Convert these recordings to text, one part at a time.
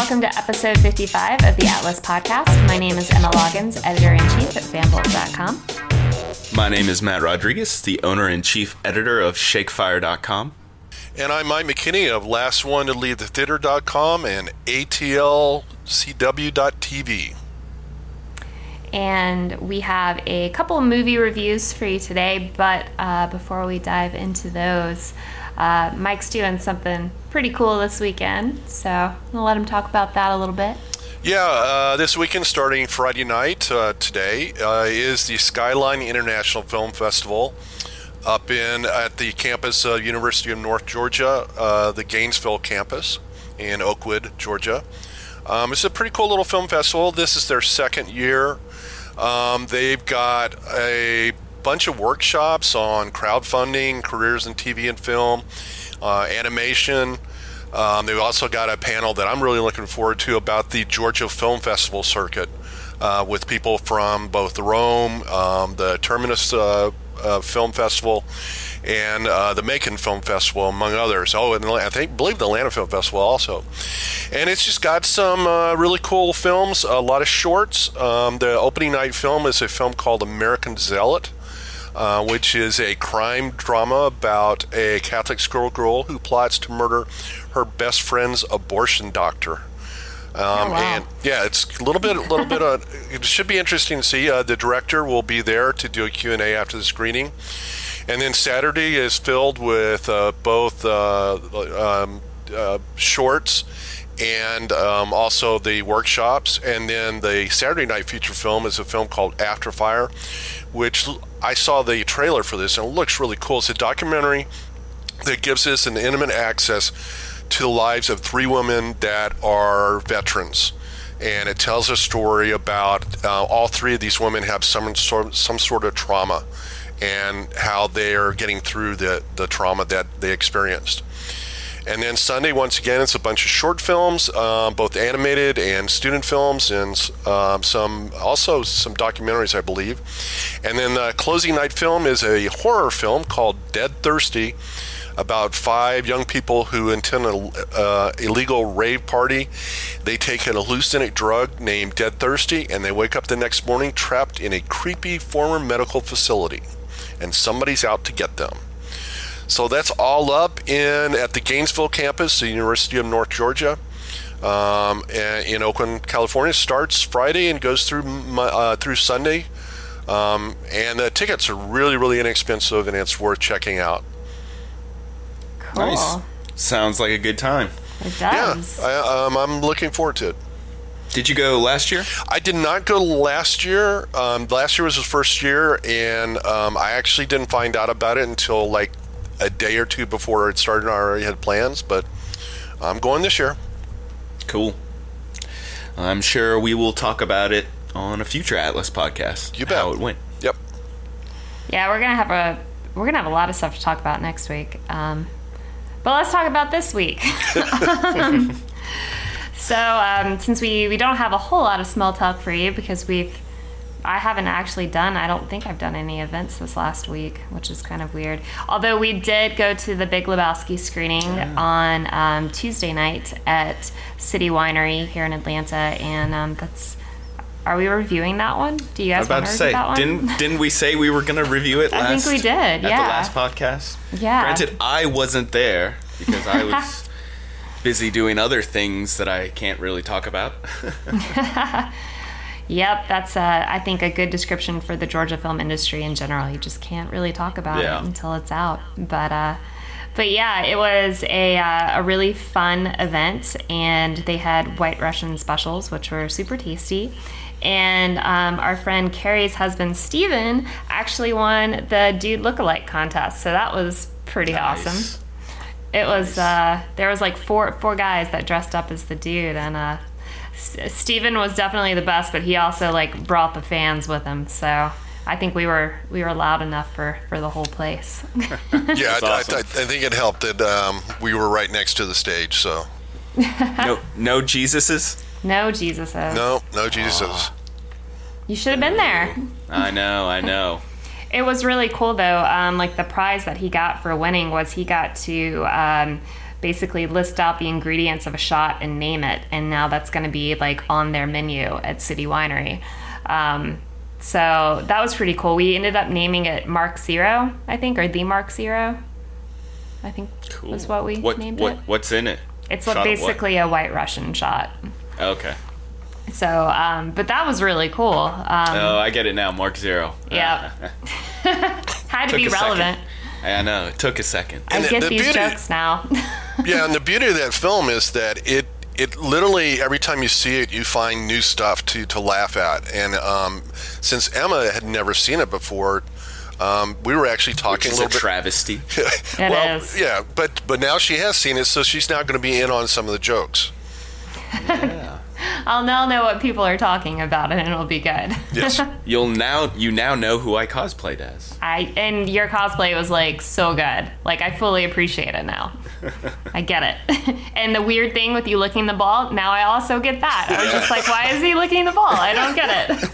welcome to episode 55 of the Atlas Podcast. My name is Emma Loggins, editor in chief at fanbolt.com. My name is Matt Rodriguez, the owner and chief editor of ShakeFire.com. And I'm Mike McKinney of Last One to Leave the Theater.com and ATLCW.tv. And we have a couple of movie reviews for you today, but uh, before we dive into those, uh, Mike's doing something pretty cool this weekend, so gonna let him talk about that a little bit. Yeah, uh, this weekend, starting Friday night uh, today, uh, is the Skyline International Film Festival up in at the campus of University of North Georgia, uh, the Gainesville campus in Oakwood, Georgia. Um, it's a pretty cool little film festival. This is their second year. Um, they've got a bunch of workshops on crowdfunding, careers in TV and film, uh, animation. Um, they've also got a panel that I'm really looking forward to about the Georgia Film Festival circuit uh, with people from both Rome, um, the Terminus uh, uh Film Festival, and uh, the Macon Film Festival, among others. Oh, and I think believe the Atlanta Film Festival also. And it's just got some uh, really cool films, a lot of shorts. Um, the opening night film is a film called American Zealot. Uh, which is a crime drama about a Catholic schoolgirl who plots to murder her best friend's abortion doctor. Um, oh, wow. And yeah, it's a little bit, a little bit. Uh, it should be interesting to see. Uh, the director will be there to do a Q and A after the screening, and then Saturday is filled with uh, both uh, um, uh, shorts and um, also the workshops. And then the Saturday night feature film is a film called After Fire, which I saw the trailer for this and it looks really cool. It's a documentary that gives us an intimate access to the lives of three women that are veterans. And it tells a story about uh, all three of these women have some sort, some sort of trauma and how they are getting through the, the trauma that they experienced. And then Sunday, once again, it's a bunch of short films, uh, both animated and student films, and um, some also some documentaries, I believe. And then the closing night film is a horror film called Dead Thirsty, about five young people who attend an uh, illegal rave party. They take an hallucinogenic drug named Dead Thirsty, and they wake up the next morning trapped in a creepy former medical facility, and somebody's out to get them. So that's all up in at the Gainesville campus, the University of North Georgia. Um, in Oakland, California, starts Friday and goes through uh, through Sunday. Um, and the tickets are really, really inexpensive, and it's worth checking out. Cool. Nice. Sounds like a good time. It does. Yeah, I, um, I'm looking forward to it. Did you go last year? I did not go last year. Um, last year was the first year, and um, I actually didn't find out about it until like a day or two before it started. I already had plans, but I'm going this year. Cool. I'm sure we will talk about it on a future Atlas podcast. You bet. How it went. Yep. Yeah, we're gonna have a we're gonna have a lot of stuff to talk about next week. Um, but let's talk about this week. so um, since we we don't have a whole lot of small talk for you because we've I haven't actually done, I don't think I've done any events this last week, which is kind of weird. Although we did go to the Big Lebowski screening yeah. on um, Tuesday night at City Winery here in Atlanta, and um, that's. Are we reviewing that one? Do you guys want to say, that one? Didn't didn't we say we were going to review it? Last, I think we did. Yeah, At the last podcast. Yeah. Granted, I wasn't there because I was busy doing other things that I can't really talk about. Yep, that's uh, I think a good description for the Georgia film industry in general. You just can't really talk about yeah. it until it's out. But uh, but yeah, it was a uh, a really fun event, and they had White Russian specials, which were super tasty. And um, our friend Carrie's husband Steven actually won the Dude Lookalike contest, so that was pretty nice. awesome. It nice. was uh, there was like four four guys that dressed up as the dude, and Steven was definitely the best, but he also like brought the fans with him. So I think we were we were loud enough for for the whole place. yeah, I, awesome. I, I, think it helped that um, we were right next to the stage. So no, no Jesuses. No Jesuses. No, no Jesuses. You should have been there. I know, I know. It was really cool though. Um, like the prize that he got for winning was he got to um, basically list out the ingredients of a shot and name it. And now that's going to be like on their menu at City Winery. Um, so that was pretty cool. We ended up naming it Mark Zero, I think, or the Mark Zero. I think cool. was what we what, named what, it. What's in it? It's shot basically a White Russian shot. Okay. So, um, but that was really cool. Um, oh, I get it now. Mark Zero. Yeah. Had to be relevant. Second. I know it took a second. I get the these beauty, jokes now. yeah, and the beauty of that film is that it it literally every time you see it, you find new stuff to to laugh at. And um, since Emma had never seen it before, um, we were actually talking Which is a little a bit travesty. well, is. yeah, but but now she has seen it, so she's now going to be in on some of the jokes. Yeah. I'll now know what people are talking about, and it'll be good. Yes, you'll now you now know who I cosplayed as. I and your cosplay was like so good. Like I fully appreciate it now. I get it. and the weird thing with you licking the ball, now I also get that. I was just like, why is he licking the ball? I don't get it.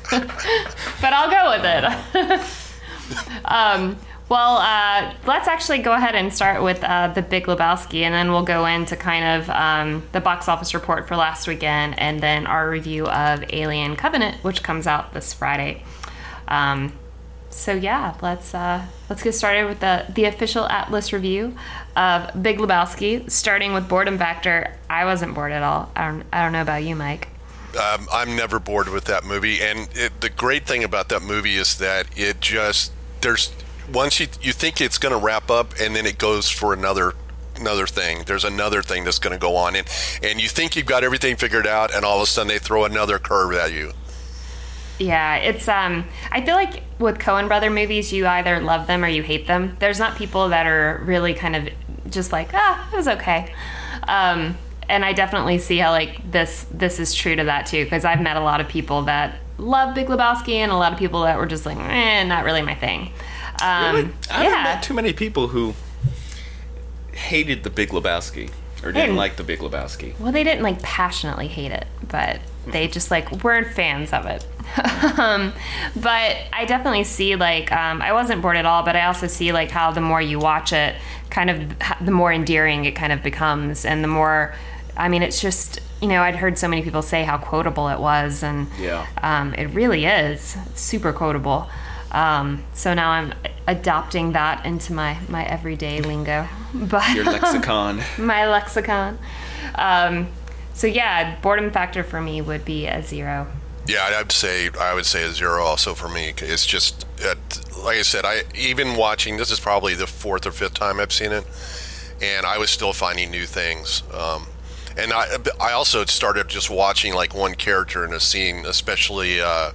but I'll go with it. um, well, uh, let's actually go ahead and start with uh, the Big Lebowski, and then we'll go into kind of um, the box office report for last weekend, and then our review of Alien Covenant, which comes out this Friday. Um, so yeah, let's uh, let's get started with the the official Atlas review of Big Lebowski, starting with boredom factor. I wasn't bored at all. I don't I don't know about you, Mike. Um, I'm never bored with that movie, and it, the great thing about that movie is that it just there's once you you think it's going to wrap up, and then it goes for another another thing. There's another thing that's going to go on, and and you think you've got everything figured out, and all of a sudden they throw another curve at you. Yeah, it's um I feel like with Coen brother movies you either love them or you hate them. There's not people that are really kind of just like, ah, it was okay. Um and I definitely see how like this this is true to that too because I've met a lot of people that love Big Lebowski and a lot of people that were just like, eh, not really my thing. Um, really? I haven't met too many people who hated the Big Lebowski or didn't like the Big Lebowski. Well, they didn't like passionately hate it, but they just like weren't fans of it. um, but I definitely see like um, I wasn't bored at all, but I also see like how the more you watch it, kind of the more endearing it kind of becomes, and the more. I mean, it's just you know I'd heard so many people say how quotable it was, and yeah, um, it really is it's super quotable. Um, so now I'm adopting that into my, my everyday lingo. But your lexicon. my lexicon. Um, so yeah, boredom factor for me would be a zero. Yeah, I'd say I would say a zero also for me. It's just like I said, I even watching this is probably the fourth or fifth time I've seen it, and I was still finding new things. Um, and I I also started just watching like one character in a scene, especially. Uh,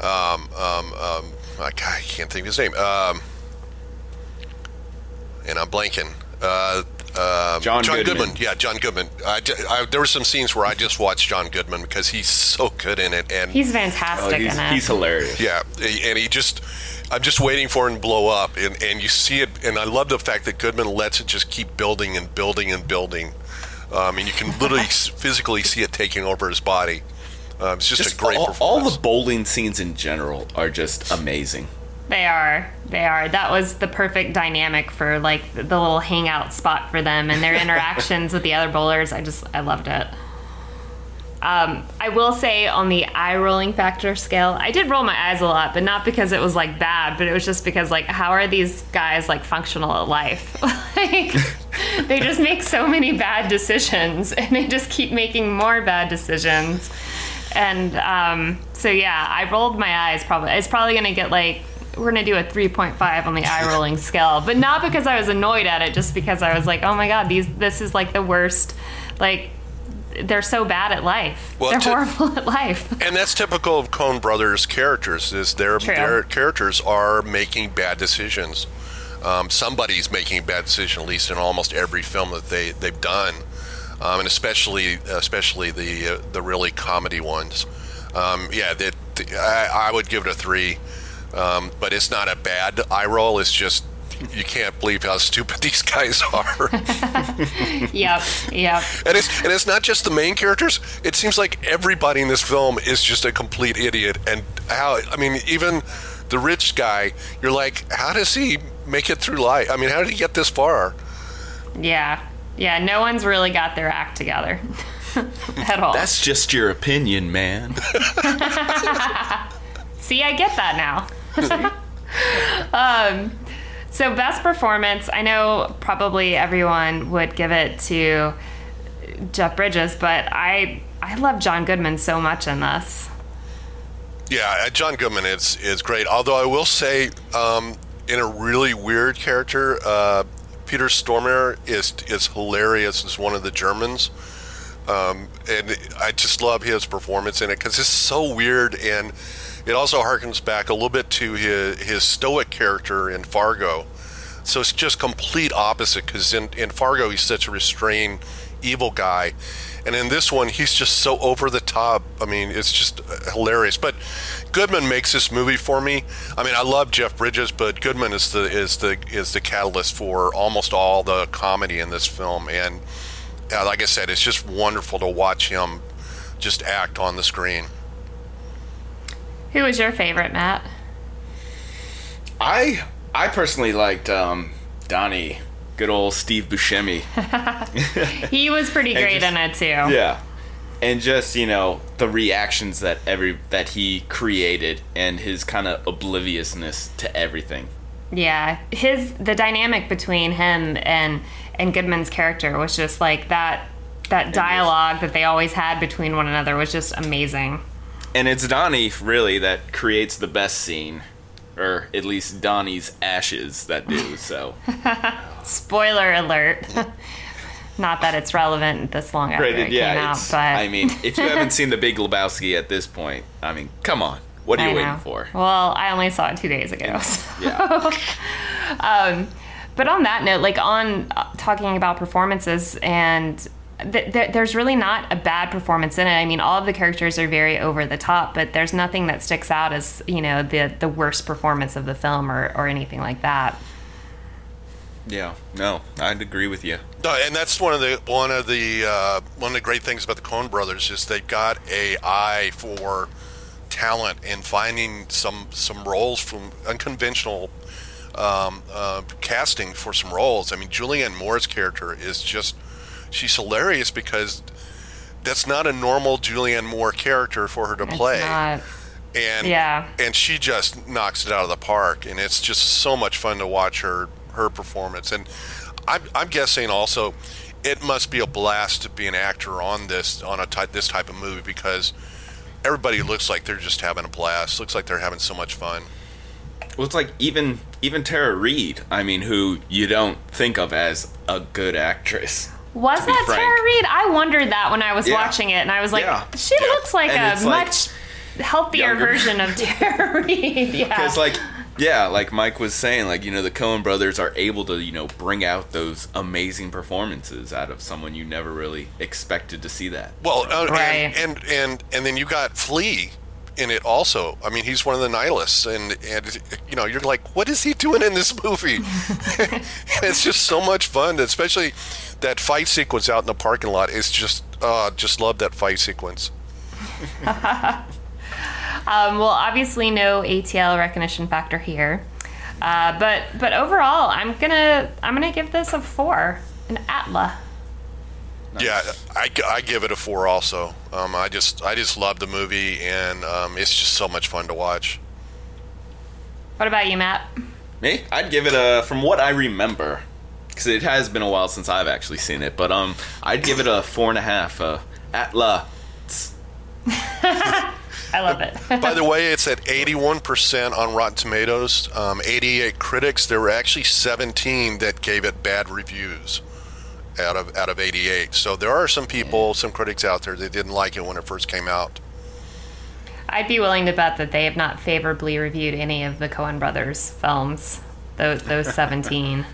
um, um, um, I can't think of his name. Um, and I'm blanking. Uh, uh, John, John Goodman. Goodman. Yeah, John Goodman. I, I, there were some scenes where I just watched John Goodman because he's so good in it, and he's fantastic oh, he's, in it. He's hilarious. Yeah, and he just. I'm just waiting for him to blow up, and, and you see it, and I love the fact that Goodman lets it just keep building and building and building, um, and you can literally physically see it taking over his body. Uh, it's just, just, a great all, performance. All the bowling scenes in general are just amazing. They are. They are. That was the perfect dynamic for like the little hangout spot for them and their interactions with the other bowlers. I just I loved it. Um, I will say on the eye rolling factor scale, I did roll my eyes a lot, but not because it was like bad, but it was just because like how are these guys like functional at life? like they just make so many bad decisions and they just keep making more bad decisions and um, so yeah, I rolled my eyes. Probably it's probably gonna get like we're gonna do a 3.5 on the eye rolling scale, but not because I was annoyed at it, just because I was like, oh my god, these this is like the worst. Like they're so bad at life. Well, they're t- horrible at life. and that's typical of Coen Brothers characters. Is their their characters are making bad decisions. Um, somebody's making a bad decision, at least in almost every film that they they've done um, and especially especially the uh, the really comedy ones. Um, yeah, that I, I, would give it a three, um, but it's not a bad eye roll. It's just you can't believe how stupid these guys are. yep, yep. And it's and it's not just the main characters. It seems like everybody in this film is just a complete idiot. And how I mean, even the rich guy, you're like, how does he make it through life? I mean, how did he get this far? Yeah, Yeah, no one's really got their act together at all. That's just your opinion, man. See, I get that now. um, so, best performance, I know probably everyone would give it to Jeff Bridges, but I I love John Goodman so much in this. Yeah, uh, John Goodman is is great. Although I will say, um, in a really weird character, uh, Peter Stormare is is hilarious as one of the Germans, um, and I just love his performance in it because it's so weird and it also harkens back a little bit to his, his stoic character in Fargo. So it's just complete opposite because in, in Fargo, he's such a restrained, evil guy. And in this one, he's just so over the top. I mean, it's just hilarious. But Goodman makes this movie for me. I mean, I love Jeff Bridges, but Goodman is the is the is the catalyst for almost all the comedy in this film. And uh, like I said, it's just wonderful to watch him just act on the screen. Who was your favorite, Matt? I I personally liked um, Donnie, good old Steve Buscemi. he was pretty great just, in it too. Yeah, and just you know the reactions that every that he created and his kind of obliviousness to everything. Yeah, his the dynamic between him and and Goodman's character was just like that. That dialogue that they always had between one another was just amazing and it's Donnie really that creates the best scene, or at least Donnie's ashes that do. So, spoiler alert. Not that it's relevant this long after right, it yeah, came out, but I mean, if you haven't seen The Big Lebowski at this point, I mean, come on, what are you waiting for? Well, I only saw it two days ago. So. Yeah. um, but on that note, like on uh, talking about performances and th- th- there's really not a bad performance in it. I mean, all of the characters are very over the top, but there's nothing that sticks out as you know the the worst performance of the film or or anything like that. Yeah, no, I'd agree with you. No, and that's one of the one of the uh, one of the great things about the Coen Brothers is they've got a eye for talent and finding some some roles from unconventional um, uh, casting for some roles. I mean, Julianne Moore's character is just she's hilarious because that's not a normal Julianne Moore character for her to it's play. Not. And yeah. and she just knocks it out of the park and it's just so much fun to watch her her performance and I'm I'm guessing also it must be a blast to be an actor on this on a type this type of movie because everybody looks like they're just having a blast. Looks like they're having so much fun. Well, it's like even even Tara Reid. I mean, who you don't think of as a good actress. Was that frank. Tara Reid? I wondered that when I was yeah. watching it, and I was like, yeah. she yeah. looks like and a much like healthier younger. version of Tara Reid. Yeah, because like. Yeah, like Mike was saying, like you know, the Coen brothers are able to you know bring out those amazing performances out of someone you never really expected to see that. Well, uh, right. and, and and and then you got Flea in it also. I mean, he's one of the nihilists, and and you know, you're like, what is he doing in this movie? it's just so much fun, especially that fight sequence out in the parking lot. Is just, uh, just love that fight sequence. um, well, obviously, no ATL recognition factor here, uh, but but overall, I'm gonna I'm gonna give this a four, an Atla. Nice. Yeah, I, I give it a four. Also, um, I just I just love the movie, and um, it's just so much fun to watch. What about you, Matt? Me? I'd give it a. From what I remember, because it has been a while since I've actually seen it, but um, I'd give it a four and a half. Uh, Atla. I love it. By the way, it's at 81% on Rotten Tomatoes. Um, 88 critics. There were actually 17 that gave it bad reviews out of out of 88. So there are some people, some critics out there that didn't like it when it first came out. I'd be willing to bet that they have not favorably reviewed any of the Coen brothers films, those, those 17.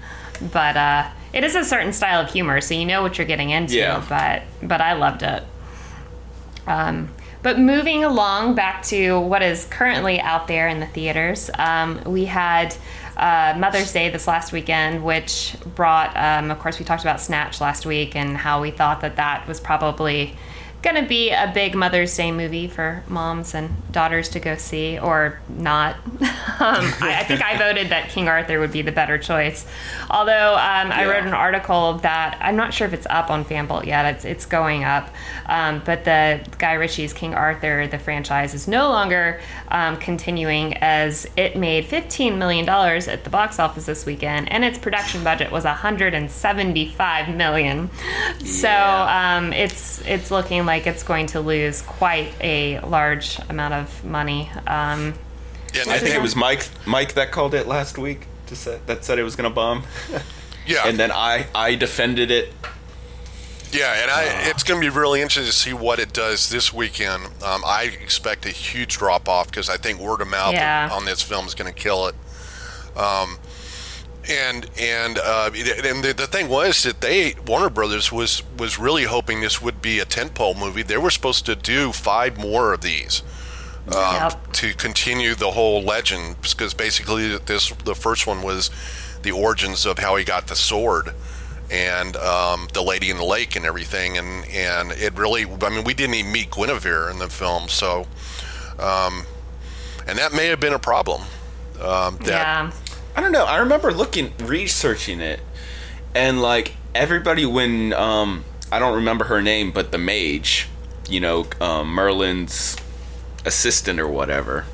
but uh, it is a certain style of humor, so you know what you're getting into. Yeah. But but I loved it. Um, but moving along back to what is currently out there in the theaters, um, we had uh, Mother's Day this last weekend, which brought, um, of course, we talked about Snatch last week and how we thought that that was probably going to be a big Mother's Day movie for moms and daughters to go see, or not. um, I, I, think I voted that King Arthur would be the better choice. Although um, yeah. I wrote an article that I'm not sure if it's up on Fanbolt yet. It's it's going up, um, but the Guy Ritchie's King Arthur, the franchise, is no longer um, continuing as it made 15 million dollars at the box office this weekend, and its production budget was 175 million. Yeah. So um, it's it's looking like like it's going to lose quite a large amount of money. Um, yeah, I think it was Mike Mike that called it last week to say, that said it was going to bomb. yeah, and then I I defended it. Yeah, and I, uh, it's going to be really interesting to see what it does this weekend. Um, I expect a huge drop off because I think word of mouth yeah. on this film is going to kill it. Um, and and uh, and the, the thing was that they Warner Brothers was was really hoping this would be a tentpole movie. They were supposed to do five more of these um, yep. to continue the whole legend because basically this the first one was the origins of how he got the sword and um, the lady in the lake and everything and and it really I mean we didn't even meet Guinevere in the film so um, and that may have been a problem um, that yeah I don't know. I remember looking, researching it, and like everybody when um, I don't remember her name, but the mage, you know, um, Merlin's assistant or whatever.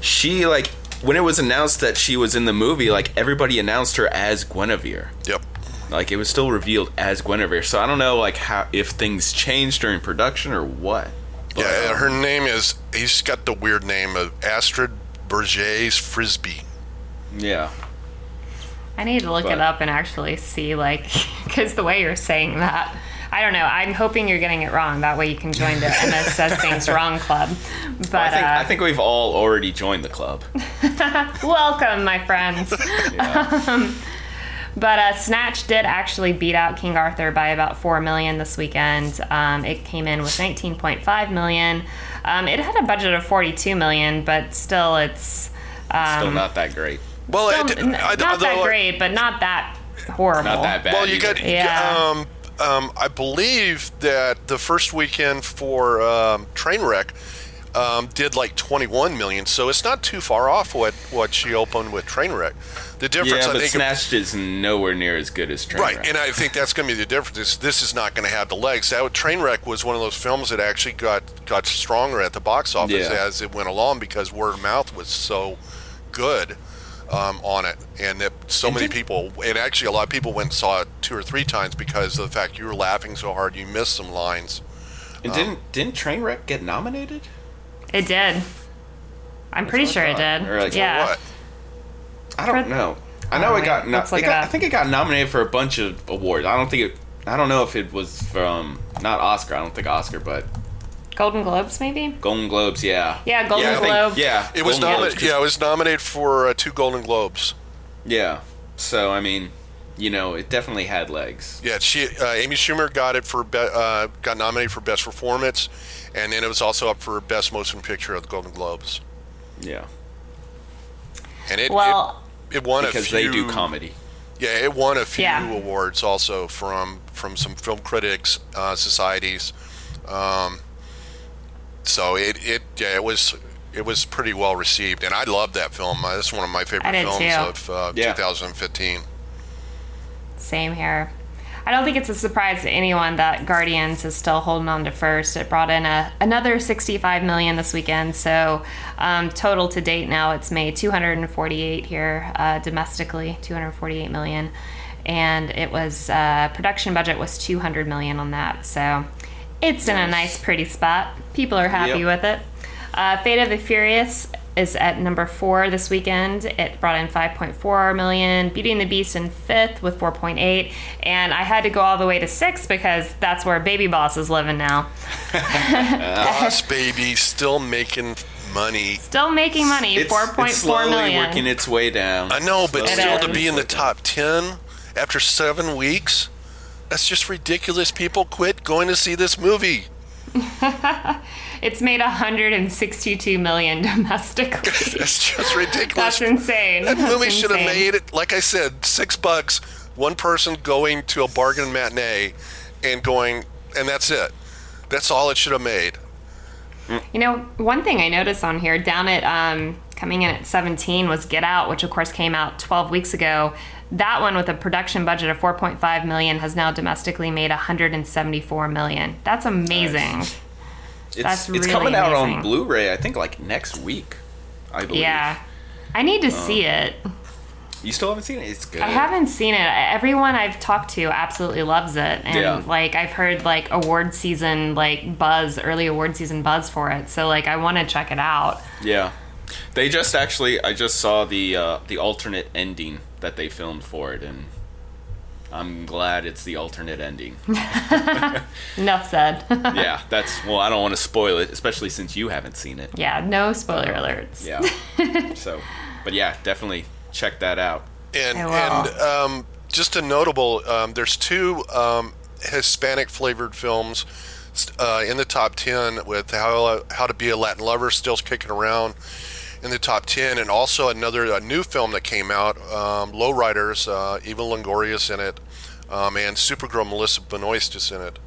She like when it was announced that she was in the movie, like everybody announced her as Guinevere. Yep. Like it was still revealed as Guinevere. So I don't know like how if things changed during production or what. But, yeah, her name is. He's got the weird name of Astrid Bergès-Frisbey. Yeah. I need to look but. it up and actually see, like, because the way you're saying that, I don't know. I'm hoping you're getting it wrong. That way you can join the MS Says Things Wrong Club. But well, I, think, uh, I think we've all already joined the club. Welcome, my friends. um, but uh, Snatch did actually beat out King Arthur by about four million this weekend. Um, it came in with 19.5 million. Um, it had a budget of 42 million, but still, it's um, still not that great. Well, Still, it, not that great, but not that horrible. Not that bad. Well, you got yeah. Um, um, I believe that the first weekend for um, Trainwreck um, did like 21 million, so it's not too far off what, what she opened with Trainwreck. The difference, yeah, I but think, Snatched is nowhere near as good as Trainwreck. Right, and I think that's going to be the difference. Is this is not going to have the legs. That Trainwreck was one of those films that actually got got stronger at the box office yeah. as it went along because word of mouth was so good um, on it, and that so and many did, people, and actually a lot of people went and saw it two or three times because of the fact you were laughing so hard you missed some lines. And um, didn't didn't Trainwreck get nominated? It did. I'm That's pretty sure it did. Like, yeah. What? I don't For, know. I know it got, no, it got I think it got nominated for a bunch of awards. I don't think it. I don't know if it was from not Oscar. I don't think Oscar, but Golden Globes, maybe. Golden Globes, yeah. Yeah, Golden yeah, Globe. Think, yeah, it was nominated. Yeah, it was nominated for uh, two Golden Globes. Yeah, so I mean, you know, it definitely had legs. Yeah, she uh, Amy Schumer got it for be, uh, got nominated for best performance, and then it was also up for best motion picture at the Golden Globes. Yeah. And it well it, it won because a few, they do comedy. Yeah, it won a few yeah. awards also from from some film critics uh, societies. Um, so it, it yeah it was it was pretty well received, and I loved that film. That's one of my favorite films too. of uh, yeah. 2015. Same here. I don't think it's a surprise to anyone that Guardians is still holding on to first. It brought in a, another 65 million this weekend, so um, total to date now it's made 248 here uh, domestically, 248 million, and it was uh, production budget was 200 million on that. So it's in a nice, pretty spot. People are happy yep. with it. Uh, Fate of the Furious is at number four this weekend. It brought in 5.4 million. Beauty and the Beast in fifth with 4.8. And I had to go all the way to six because that's where Baby Boss is living now. Boss Baby still making money. Still making money. It's, 4.4 it's slowly million. working its way down. I know, but still to be in the top 10 after seven weeks. That's just ridiculous. People quit going to see this movie. it's made 162 million domestically. That's just ridiculous. That's insane. That That's movie insane. should have made it, like I said, six bucks. One person going to a bargain matinee and going, and that's it. That's all it should have made. You know, one thing I noticed on here down at um, coming in at 17 was Get Out, which of course came out 12 weeks ago. That one with a production budget of 4.5 million has now domestically made 174 million. That's amazing. Nice. It's, That's it's really coming out amazing. on Blu-ray. I think like next week. I believe. Yeah. I need to see it. You still haven't seen it? It's good. I haven't seen it. Everyone I've talked to absolutely loves it, and Yeah. like I've heard like award season like buzz, early award season buzz for it. So like I want to check it out. Yeah. They just actually I just saw the uh, the alternate ending that they filmed for it and I'm glad it's the alternate ending. Enough said. yeah, that's well I don't want to spoil it, especially since you haven't seen it. yeah, no spoiler alerts. Yeah. so, but yeah, definitely check that out. And I will. and um, just a notable, um, there's two um, Hispanic flavored films uh, in the top ten with how how to be a Latin lover still kicking around in the top ten, and also another a new film that came out, um, Lowriders, uh, Eva Longoria's in it, um, and Supergirl Melissa Benoist is in it.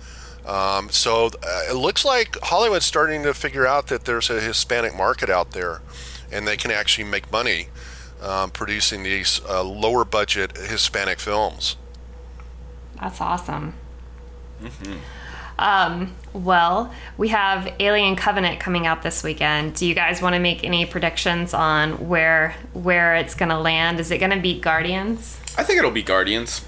Um, so uh, it looks like Hollywood's starting to figure out that there's a Hispanic market out there, and they can actually make money um, producing these uh, lower budget Hispanic films. That's awesome. Um, well, we have Alien Covenant coming out this weekend. Do you guys want to make any predictions on where where it's going to land? Is it going to beat Guardians? I think it'll be Guardians.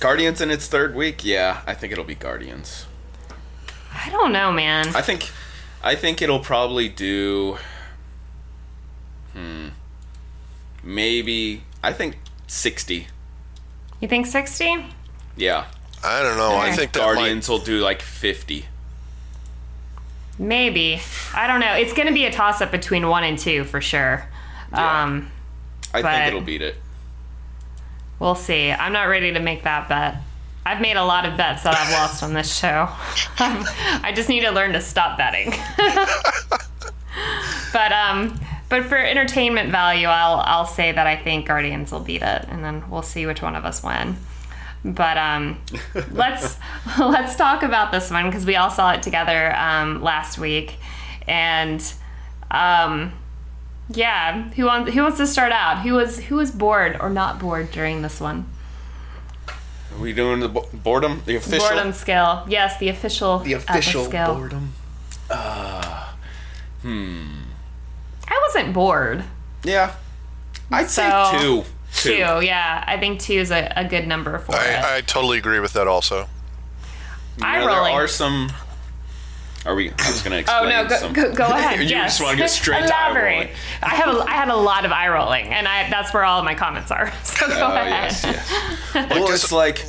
Guardians in its third week? Yeah, I think it'll be Guardians. I don't know, man. I think I think it'll probably do hmm maybe I think 60. You think 60? Yeah. I don't know. I think that might, Guardians will do like 50. Maybe. I don't know. It's going to be a toss up between 1 and 2 for sure. Yeah. Um, I think it'll beat it. we'll see. I'm not ready to make that bet. I've made a lot of bets that I've lost on this show. I just need to learn to stop betting. but um but for entertainment value, I'll I'll say that I think Guardians will beat it and then we'll see which one of us win. But um let's let's talk about this one because we all saw it together um last week and um yeah, who wants who wants to start out? Who was who was bored or not bored during this one? Are we doing the bo- boredom? The official? Boredom scale. Yes, the official The Epic official scale. boredom. hmm I wasn't bored. Yeah. I'd say So- two. Two. yeah. I think two is a, a good number for it. I, I totally agree with that. Also, You Eye know, there rolling. are some. Are we? I was going to explain. Oh no! Go, some. go, go ahead. you yes. just want to go straight to eye Elaborate. rolling. I have a, I had a lot of eye rolling, and I that's where all of my comments are. So go Oh ahead. yes, yes. well, it's like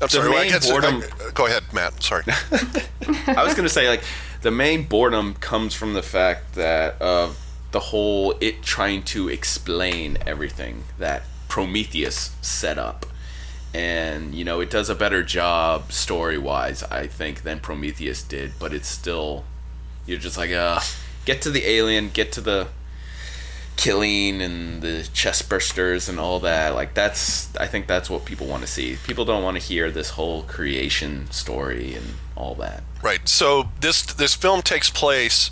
I'm sorry. well, I main guess- boredom- I- go ahead, Matt. Sorry. I was going to say like the main boredom comes from the fact that uh, the whole it trying to explain everything that Prometheus set up. And you know it does a better job story wise, I think, than Prometheus did. But it's still, you're just like, uh, get to the alien, get to the killing and the chest bursters and all that. Like that's, I think that's what people want to see. People don't want to hear this whole creation story and all that. Right. So this this film takes place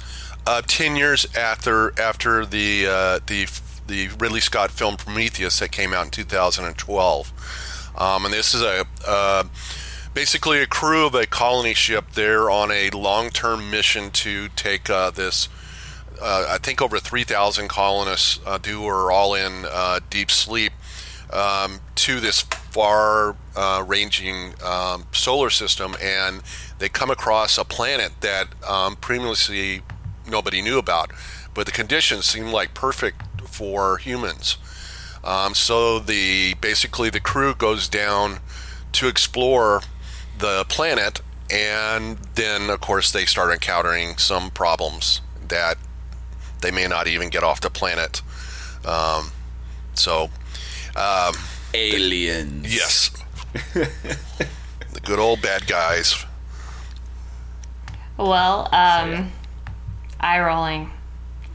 uh, ten years after after the uh, the the Ridley Scott film Prometheus that came out in 2012, um, and this is a uh, basically a crew of a colony ship. They're on a long term mission to take uh, this. Uh, I think over 3,000 colonists uh, do are all in deep sleep um, to this far uh, ranging um, solar system, and they come across a planet that um, previously nobody knew about, but the conditions seem like perfect for humans. Um, so the basically the crew goes down to explore the planet, and then of course they start encountering some problems that they may not even get off the planet. Um, so um, Aliens. Yes. the good old bad guys. Well, um, eye rolling.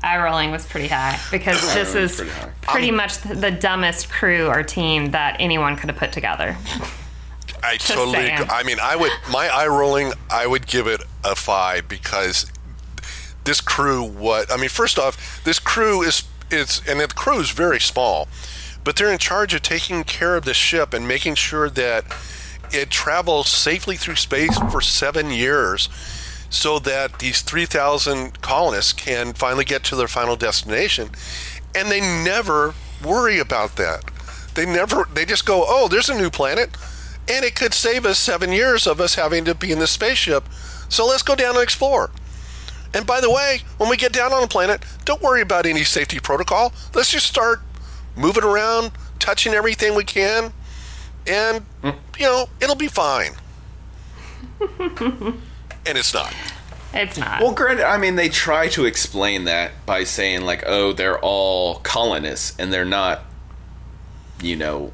Eye rolling was pretty high because this is pretty pretty much the, the dumbest crew or team that anyone could have put together. I totally. Agree. I mean, I would my eye rolling. I would give it a five because this crew. What I mean, first off, this crew is is and the crew is very small, but they're in charge of taking care of the ship and making sure that it travels safely through space for seven years so that these 3,000 colonists can finally get to their final destination. And they never worry about that. They never, they just go, oh, there's a new planet, and it could save us seven years of us having to be in the spaceship. So let's go down and explore. And by the way, when we get down on the planet, don't worry about any safety protocol. Let's just start moving around, touching everything we can, and, mm. you know, it'll be fine. and it's not. It's not. Well, granted, I mean, they try to explain that by saying, like, oh, they're all colonists and they're not, you know,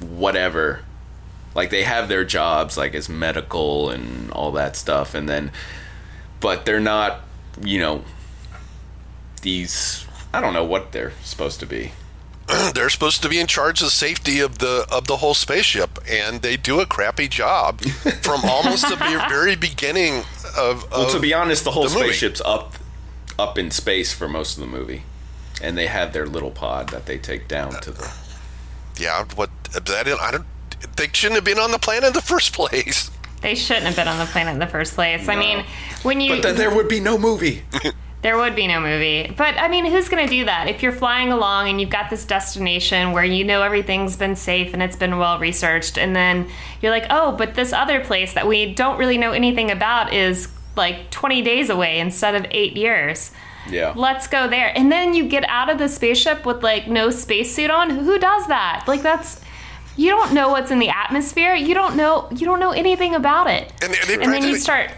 whatever. Like, they have their jobs, like, as medical and all that stuff. And then, but they're not, you know, these, I don't know what they're supposed to be. they're supposed to be in charge of the safety of the of the whole spaceship, and they do a crappy job from almost the very beginning of. of well, to be honest, the whole the spaceship's up up in space for most of the movie, and they have their little pod that they take down to the. Uh, yeah, what that I don't. They shouldn't have been on the planet in the first place. They shouldn't have been on the planet in the first place. No. I mean, when you. But then there would be no movie. There would be no movie. But I mean, who's going to do that? If you're flying along and you've got this destination where you know everything's been safe and it's been well researched, and then you're like, oh, but this other place that we don't really know anything about is like 20 days away instead of eight years. Yeah. Let's go there. And then you get out of the spaceship with like no spacesuit on. Who does that? Like, that's you don't know what's in the atmosphere. You don't know you don't know anything about it. And, and, and then you start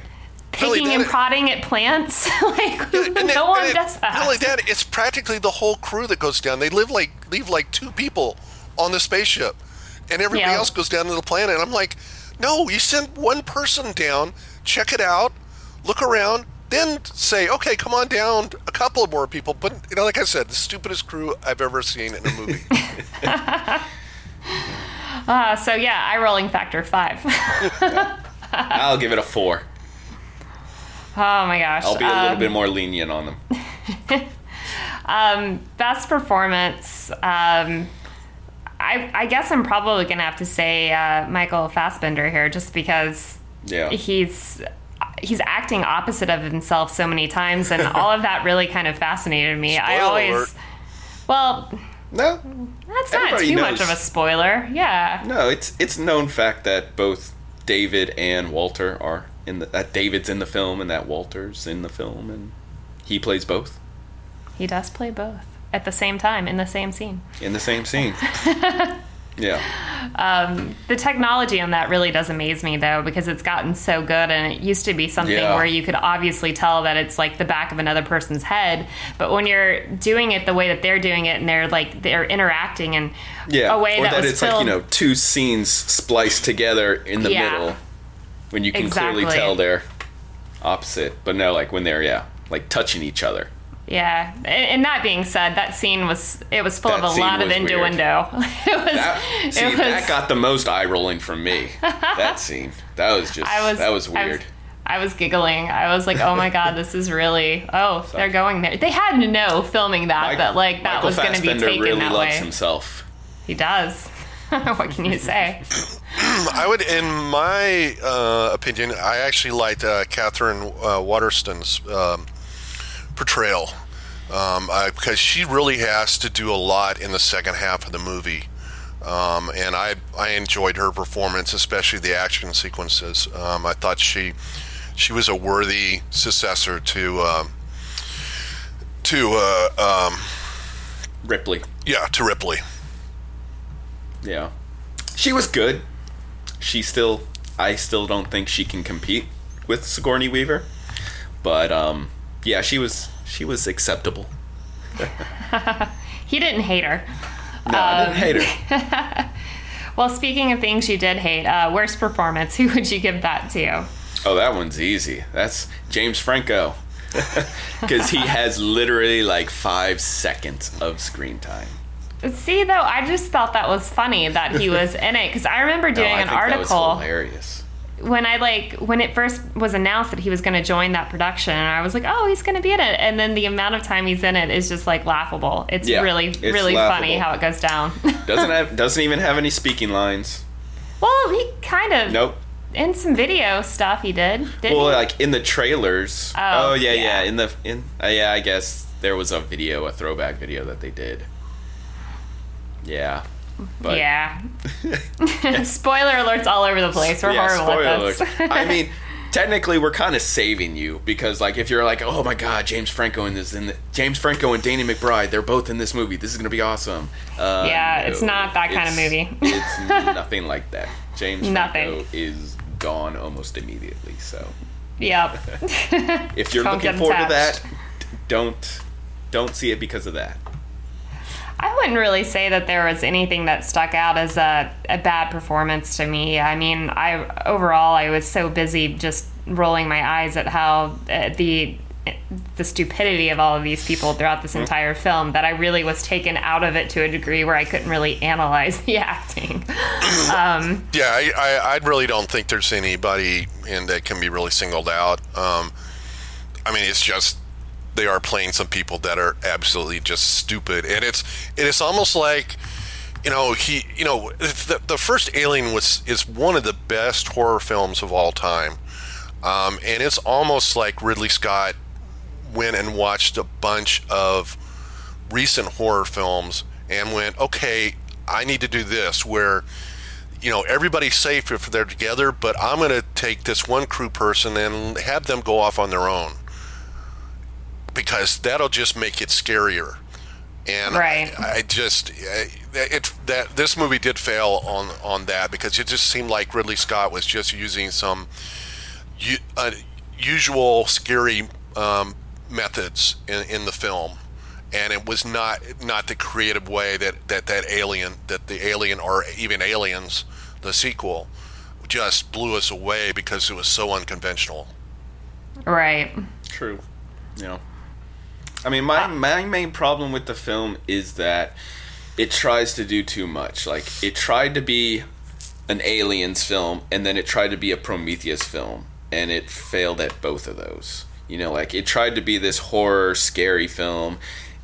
picking and prodding at plants. like yeah, no it, one does that. Not only that, it's practically the whole crew that goes down. They live like leave like two people on the spaceship, and everybody yeah. else goes down to the planet. And I'm like, no, you send one person down, check it out, look around, then say, okay, come on down, a couple of more people. But you know, like I said, the stupidest crew I've ever seen in a movie. uh, so yeah, eye rolling factor five. I'll give it a four. Oh my gosh. I'll be a little um, bit more lenient on them. um, best performance. Um, I, I, guess I'm probably gonna have to say uh, Michael Fassbender here, just because yeah. he's he's acting opposite of himself so many times, and all of that really kind of fascinated me. Spoiler I always, alert. well, no, that's not too knows. much of a spoiler. Yeah. No, it's it's known fact that both David and Walter are in the, that David's in the film and that Walter's in the film and he plays both. He does play both at the same time in the same scene. In the same scene. yeah. Um, the technology on that really does amaze me though because it's gotten so good and it used to be something yeah. where you could obviously tell that it's like the back of another person's head but when you're doing it the way that they're doing it and they're like they're interacting in yeah. a way or that, that it's filmed, like you know two scenes spliced together in the yeah. middle when you can exactly. clearly tell they're opposite. But no, like when they're yeah, like touching each other. Yeah, and that being said, that scene was it was full that of a lot of innuendo. it was, that, see, it was, that got the most eye rolling from me. that scene, that was just I was, that was weird. I was, I was giggling. I was like, "Oh my god, this is really oh, they're going there." They had to know filming that Mike, that like that Michael was going to be taken really that loves way. himself. He does. what can you say? I would, in my uh, opinion, I actually liked uh, Katherine uh, Waterston's um, portrayal um, because she really has to do a lot in the second half of the movie. Um, and I I enjoyed her performance, especially the action sequences. Um, I thought she she was a worthy successor to um, to uh, um, Ripley. Yeah, to Ripley. Yeah. She was good. She still I still don't think she can compete with Sigourney Weaver. But um yeah, she was she was acceptable. he didn't hate her. No, um, I didn't hate her. well, speaking of things you did hate, uh, worst performance, who would you give that to? Oh, that one's easy. That's James Franco. Because he has literally like five seconds of screen time See, though, I just thought that was funny that he was in it because I remember doing no, I an article. hilarious. When I like when it first was announced that he was going to join that production, and I was like, "Oh, he's going to be in it," and then the amount of time he's in it is just like laughable. It's yeah, really, it's really laughable. funny how it goes down. doesn't have doesn't even have any speaking lines. Well, he kind of. Nope. In some video stuff, he did. well, he? like in the trailers. Oh, oh yeah, yeah, yeah, In the in uh, yeah, I guess there was a video, a throwback video that they did. Yeah. But, yeah. spoiler alerts all over the place. We're yeah, horrible at this. I mean, technically, we're kind of saving you because, like, if you're like, "Oh my God, James Franco in this, in James Franco and Danny McBride, they're both in this movie. This is gonna be awesome." Uh, yeah, no, it's not that kind of movie. it's nothing like that. James nothing. Franco is gone almost immediately. So. Yep. if you're looking forward to that, don't don't see it because of that. I wouldn't really say that there was anything that stuck out as a, a bad performance to me. I mean, I overall I was so busy just rolling my eyes at how uh, the the stupidity of all of these people throughout this mm-hmm. entire film that I really was taken out of it to a degree where I couldn't really analyze the acting. Um, yeah, I, I, I, really don't think there's anybody in that can be really singled out. Um, I mean, it's just they are playing some people that are absolutely just stupid, and it's it is almost like you know he you know the, the first Alien was is one of the best horror films of all time, um, and it's almost like Ridley Scott went and watched a bunch of recent horror films and went okay I need to do this where you know everybody's safe if they're together but i'm going to take this one crew person and have them go off on their own because that'll just make it scarier. And right. I, I just it that this movie did fail on on that because it just seemed like Ridley Scott was just using some uh, usual scary um, methods in, in the film, and it was not not the creative way that, that that alien that the alien or even aliens the sequel just blew us away because it was so unconventional. Right. True. You know. I mean, my my main problem with the film is that it tries to do too much. Like it tried to be an aliens film and then it tried to be a Prometheus film and it failed at both of those. You know, like it tried to be this horror scary film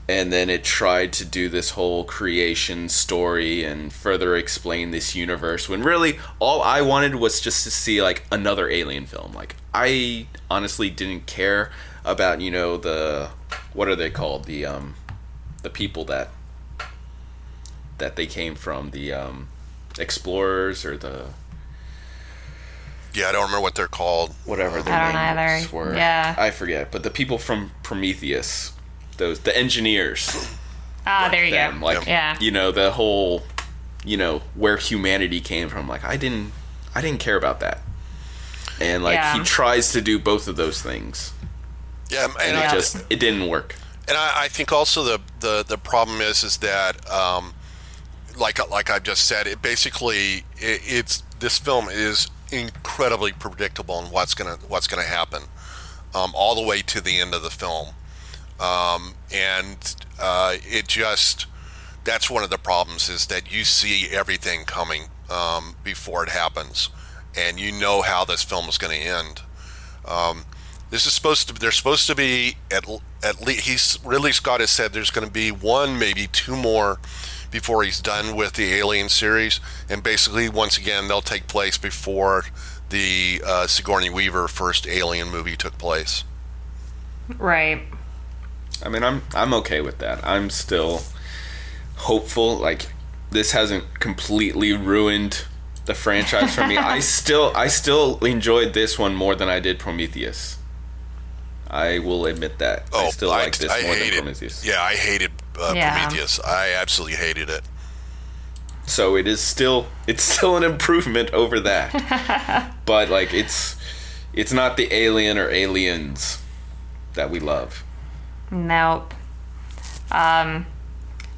and then it tried to do this whole creation story and further explain this universe when really all I wanted was just to see like another alien film. Like I honestly didn't care about, you know, the what are they called? The um, the people that that they came from, the um, explorers or the yeah, I don't remember what they're called. Whatever their I don't names either. were. Yeah, I forget. But the people from Prometheus, those the engineers. Ah, like there you them, go. Like yeah, you know the whole, you know where humanity came from. Like I didn't, I didn't care about that. And like yeah. he tries to do both of those things. Yeah, and, it just it didn't work. And I, I, think also the, the the problem is is that um, like like I just said, it basically it, it's this film is incredibly predictable in what's gonna what's gonna happen, um, all the way to the end of the film, um, and uh, it just that's one of the problems is that you see everything coming um, before it happens, and you know how this film is going to end. Um, this is supposed to. There's supposed to be at at least. He's Ridley Scott has said there's going to be one, maybe two more, before he's done with the Alien series. And basically, once again, they'll take place before the uh, Sigourney Weaver first Alien movie took place. Right. I mean, I'm I'm okay with that. I'm still hopeful. Like this hasn't completely ruined the franchise for me. I still I still enjoyed this one more than I did Prometheus. I will admit that. Oh, I still I, like this I more hated, than Prometheus. Yeah, I hated uh, yeah. Prometheus. I absolutely hated it. So it is still it's still an improvement over that. but like it's it's not the alien or aliens that we love. Nope. Um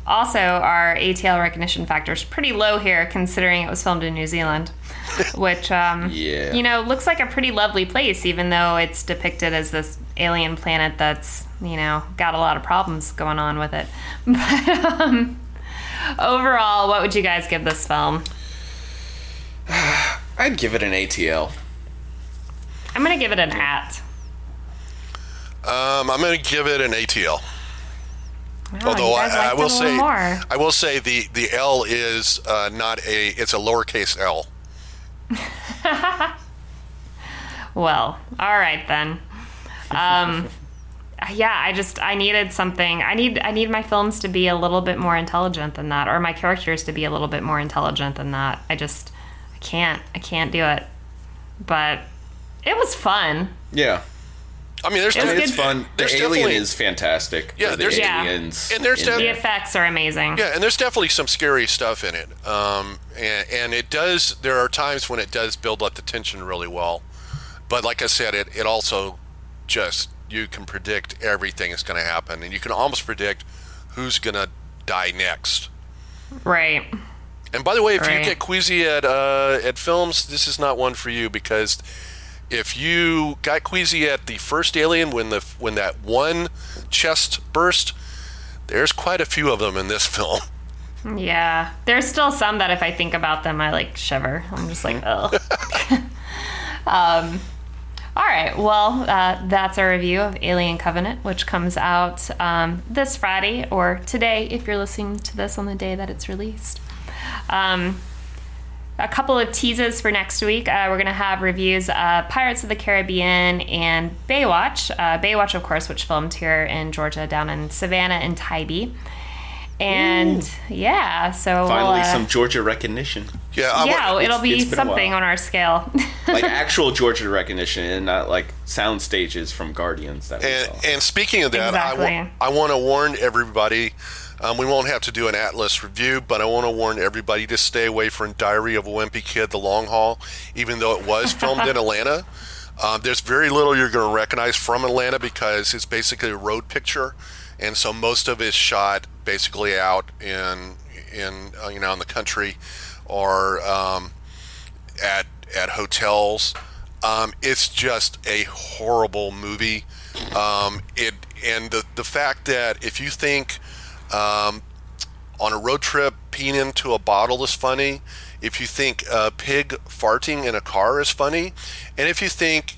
also, our ATL recognition factor is pretty low here, considering it was filmed in New Zealand, which, um, yeah. you know, looks like a pretty lovely place, even though it's depicted as this alien planet that's, you know, got a lot of problems going on with it. But, um, overall, what would you guys give this film? I'd give it an ATL. I'm gonna give it an at. Um, I'm going to give it an ATL. Wow, Although I, I will it a little say, more. I will say the the L is uh, not a. It's a lowercase L. Well, all right then. Um, yeah, I just I needed something. I need I need my films to be a little bit more intelligent than that, or my characters to be a little bit more intelligent than that. I just I can't I can't do it. But it was fun. Yeah. I mean, there's It was I mean, it's fun. The There's alien is fantastic. Yeah, or the there's- Yeah. aliens. And there's in def- The effects are amazing. Yeah, and there's definitely some scary stuff in it. Um, and, and it does. There are times when it does build up the tension really well. But like I said, it it also just you can predict everything is going to happen, and you can almost predict who's going to die next. Right. And by the way, if Right. you get queasy at uh, at films, this is not one for you because if you got queasy at the first Alien when the when that one chest burst, there's quite a few of them in this film. Yeah. There's still some that if I think about them, I like shiver. I'm just like, oh. um, all right. Well, uh, that's our review of Alien Covenant, which comes out um, this Friday or today if you're listening to this on the day that it's released. Um, a couple of teases for next week. Uh, we're going to have reviews of Pirates of the Caribbean and Baywatch. Uh, Baywatch, of course, which filmed here in Georgia, down in Savannah and Tybee. And yeah, so Finally, we'll, uh, some Georgia recognition. Yeah, I wa- yeah, it'll be it's been a something on our scale. like actual Georgia recognition and not like sound stages from Guardians that And, and speaking of that, I, wa- Exactly. I want to warn everybody. Um, we won't have to do an Atlas review, but I want to warn everybody to stay away from Diary of a Wimpy Kid: The Long Haul, even though it was filmed in Atlanta. Um, there's very little you're going to recognize from Atlanta because it's basically a road picture, and so most of it's shot basically out in in uh, you know in the country or um, at at hotels. Um, it's just a horrible movie. Um, it and the the fact that if you think um, on a road trip peeing into a bottle is funny, if you think a pig farting in a car is funny, and if you think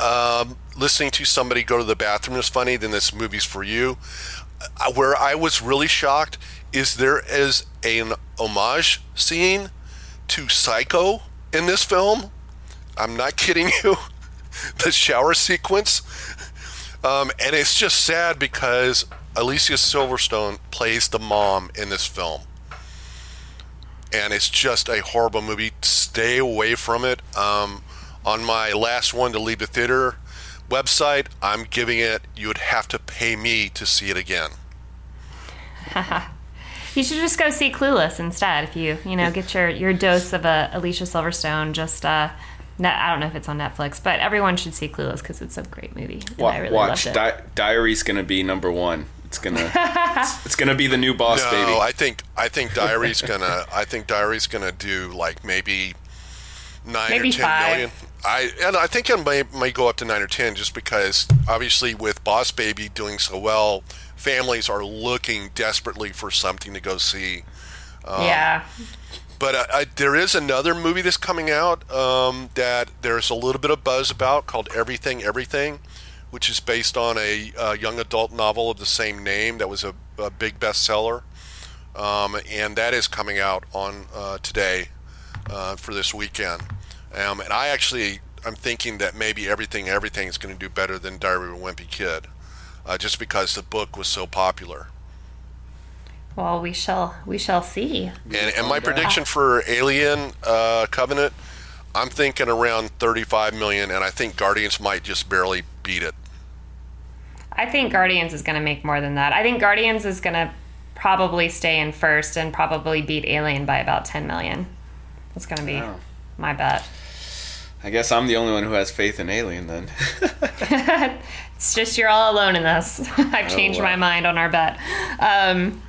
um, listening to somebody go to the bathroom is funny, then this movie's for you. Uh, where I was really shocked is there is an homage scene to Psycho in this film. I'm not kidding you. the shower sequence. Um, and it's just sad because Alicia Silverstone plays the mom in this film. And it's just a horrible movie. Stay away from it. Um, on my last one to leave the theater website, I'm giving it, you would have to pay me to see it again. you should just go see Clueless instead. If you you know get your your dose of a Alicia Silverstone, just uh, ne- I don't know if it's on Netflix, but everyone should see Clueless because it's a great movie. And Wa- I really watch loved it. Di- Diary's gonna be number one. It's gonna it's, it's gonna be the new boss no, baby. I think I think Diary's gonna I think Diary's gonna do like maybe nine Maybe or ten five. million. I and I think it may, may go up to nine or ten just because obviously with Boss Baby doing so well, families are looking desperately for something to go see. yeah, But uh, I, there is another movie that's coming out um, that there's a little bit of buzz about called Everything Everything, which is based on a, uh young adult novel of the same name that was a, a big bestseller. Um, and that is coming out on uh, today uh, for this weekend. Um, and I actually, I'm thinking that maybe Everything Everything is going to do better than Diary of a Wimpy Kid, uh, just because the book was so popular. well we shall we shall see. And, and my prediction for Alien uh, Covenant, I'm thinking around 35 million, and I think Guardians might just barely beat it. I think Guardians is going to make more than that. I think Guardians is going to probably stay in first and probably beat Alien by about 10 million. That's going to be Wow. my bet. I guess I'm the only one who has faith in Alien then. It's just you're all alone in this. I've changed wow. my mind on our bet. Um,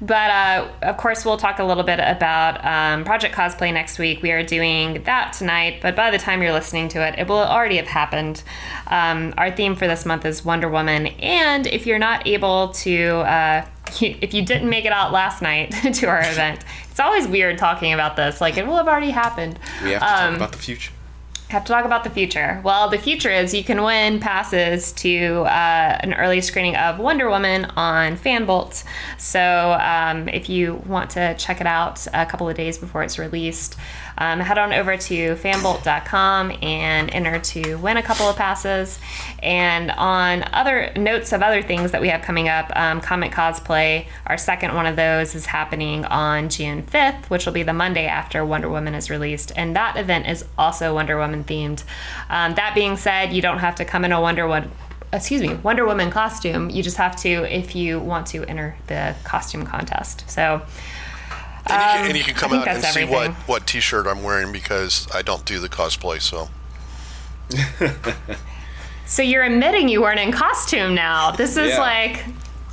but uh, of course, we'll talk a little bit about um, Project Cosplay next week. We are doing that tonight, but by the time you're listening to it, it will already have happened. Um, our theme for this month is Wonder Woman, and if you're not able to uh, if you didn't make it out last night to our event, it's always weird talking about this. Like it will have already happened. We have to um, talk about the future. Have to talk about the future. Well, the future is you can win passes to uh, an early screening of Wonder Woman on Fanbolt. So um, if you want to check it out a couple of days before it's released, um, head on over to fanbolt.com and enter to win a couple of passes. And on other notes of other things that we have coming up, um, Comic Cosplay, our second one of those is happening on June 5th, which will be the Monday after Wonder Woman is released. And that event is also Wonder Woman themed. Um, that being said, you don't have to come in a Wonder Woman excuse me, Wonder Woman costume. You just have to if you want to enter the costume contest. So and, you can, and you can um, come out and everything. see what, what T-shirt I'm wearing because I don't do the cosplay. So. so you're admitting you weren't in costume now. This is yeah. like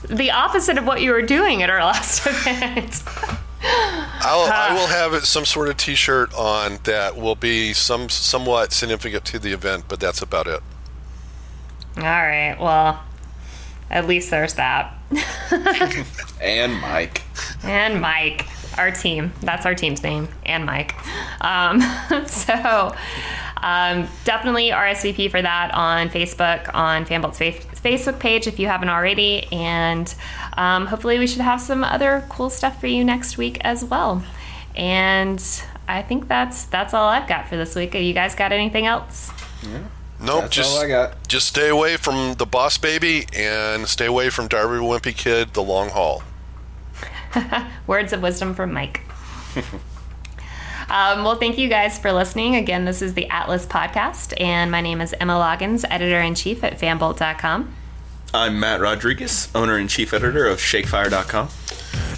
the opposite of what you were doing at our last event. I'll, I will have some sort of T-shirt on that will be some somewhat significant to the event, but that's about it. All right. Well, at least there's that. and Mike. And Mike our team. That's our team's name, and Mike. Um, so um, definitely RSVP for that on Facebook, on Fanbolt's Facebook page if you haven't already. And um, hopefully, we should have some other cool stuff for you next week as well. And I think that's that's all I've got for this week. You guys got anything else? Yeah. Nope, That's just I got. Just stay away from the Boss Baby and stay away from Darby Wimpy Kid, the long haul. Words of wisdom from Mike. Um, well, thank you guys for listening. Again, this is the Atlas Podcast, and my name is Emma Loggins, editor in chief at fanbolt.com. I'm Matt Rodriguez, owner and chief editor of Shakefire.com.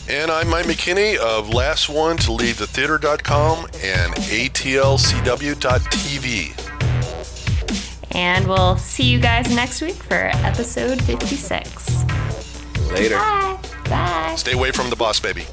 And I'm Mike McKinney of Last One to Leave the Theater.com and ATLCW.tv. And we'll see you guys next week for episode 56. Later. Bye. Bye. Stay away from the boss, baby.